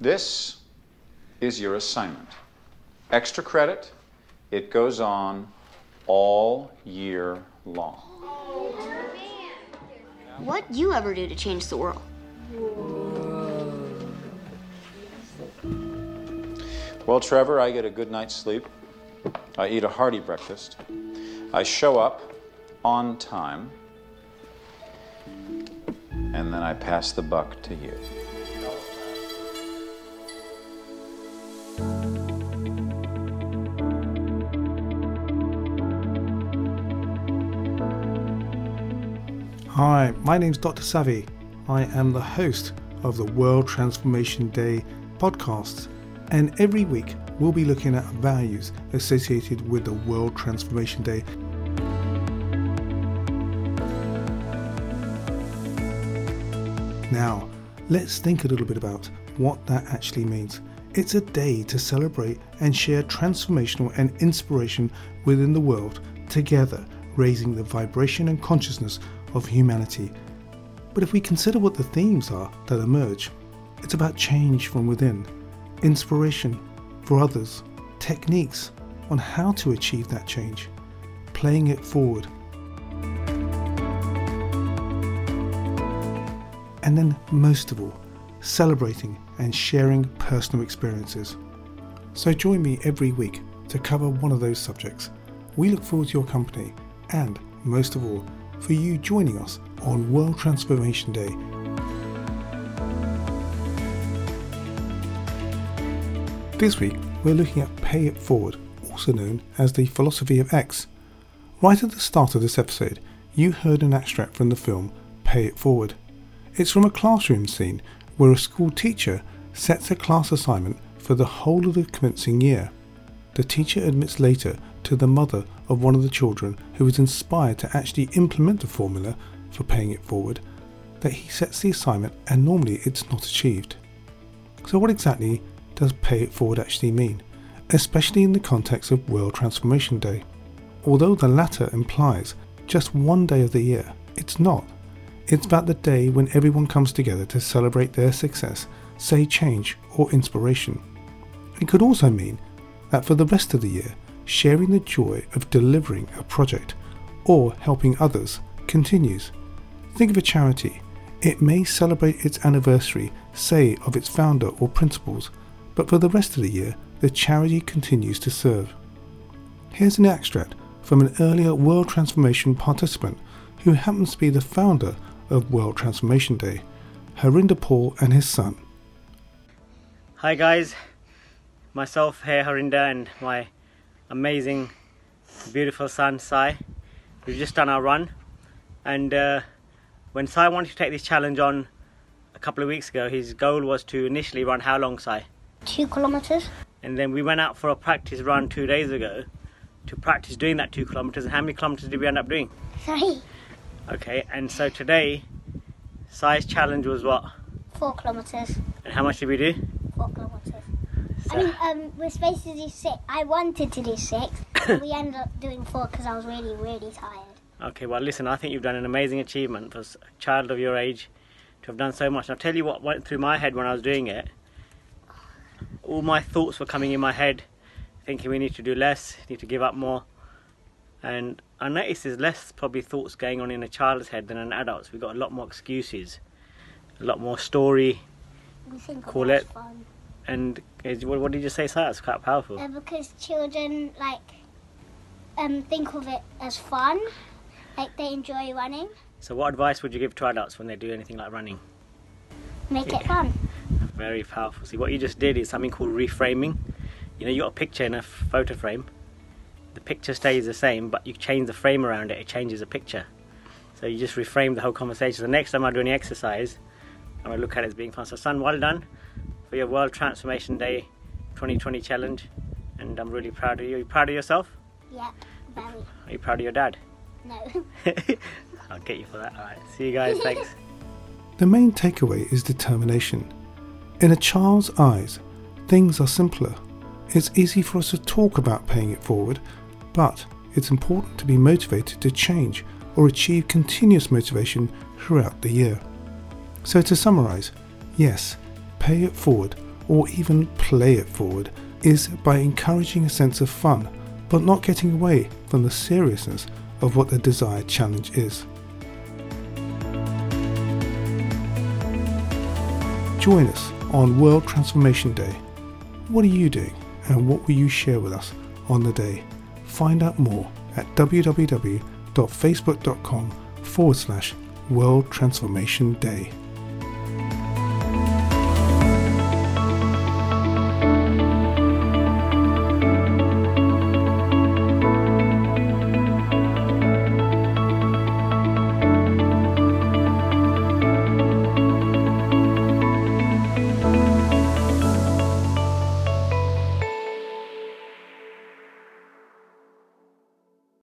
This is your assignment. Extra credit, it goes on all year long. What do you ever do to change the world? Well, Trevor, I get a good night's sleep. I eat a hearty breakfast. I show up on time. And then I pass the buck to you. Hi, my name's Dr. Savvy. I am the host of the World Transformation Day podcast. And every week, we'll be looking at values associated with the World Transformation Day. Now, let's think a little bit about what that actually means. It's a day to celebrate and share transformational and inspiration within the world together, raising the vibration and consciousness of humanity. But if we consider what the themes are that emerge, it's about change from within, inspiration for others, techniques on how to achieve that change, playing it forward. And then, most of all, celebrating and sharing personal experiences. So, join me every week to cover one of those subjects. We look forward to your company and, most of all, for you joining us on World Transformation Day. This week, we're looking at Pay It Forward, also known as the philosophy of X. Right at the start of this episode, you heard an extract from the film Pay It Forward. It's from a classroom scene where a school teacher sets a class assignment for the whole of the commencing year. The teacher admits later to the mother of one of the children who was inspired to actually implement the formula for paying it forward that he sets the assignment and normally it's not achieved. So, what exactly does pay it forward actually mean, especially in the context of World Transformation Day? Although the latter implies just one day of the year, it's not. It's about the day when everyone comes together to celebrate their success, say change or inspiration. It could also mean that for the rest of the year, sharing the joy of delivering a project or helping others continues. Think of a charity. It may celebrate its anniversary, say, of its founder or principals, but for the rest of the year, the charity continues to serve. Here's an extract from an earlier World Transformation participant who happens to be the founder of World Transformation Day, Harinder Paul and his son. Hi guys, myself here Harinder and my amazing, beautiful son Sai. We've just done our run, and uh, when Sai wanted to take this challenge on a couple of weeks ago, his goal was to initially run how long, Sai? Two kilometers. And then we went out for a practice run two days ago to practice doing that two kilometers. And how many kilometers did we end up doing? Three. Okay, and so today, Sai's challenge was what? Four kilometers. And how much did we do? Four kilometers. I mean, um, we're supposed to do six. I wanted to do six, but we ended up doing four because I was really, really tired. Okay, well, listen, I think you've done an amazing achievement for a child of your age to have done so much. And I'll tell you what went through my head when I was doing it. All my thoughts were coming in my head, thinking we need to do less, need to give up more. And I noticed there's less probably thoughts going on in a child's head than an adult's. We've got a lot more excuses, a lot more story, We think Call it it- fun. And what, what did you say? That's quite powerful. Uh, because children like um think of it as fun, like they enjoy running. So, what advice would you give to adults when they do anything like running? Make it fun. Very powerful. See, what you just did is something called reframing. You know, you got a picture in a photo frame. The picture stays the same, but you change the frame around it, it changes the picture. So you just reframe the whole conversation. So next time I do any exercise, I'm gonna look at it as being fun. So, son, well done for your World Transformation Day 2020 challenge, and I'm really proud of you. Are you proud of yourself? Yeah, very. Are you proud of your dad? No. I'll get you for that. All right. See you guys. Thanks. The main takeaway is determination. In a child's eyes, things are simpler. It's easy for us to talk about paying it forward, but it's important to be motivated to change or achieve continuous motivation throughout the year. So, to summarize, yes, pay it forward or even play it forward is by encouraging a sense of fun, but not getting away from the seriousness of what the desired challenge is. Join us on World Transformation Day. What are you doing and what will you share with us on the day? Find out more at www.facebook.com forward slash World Transformation Day.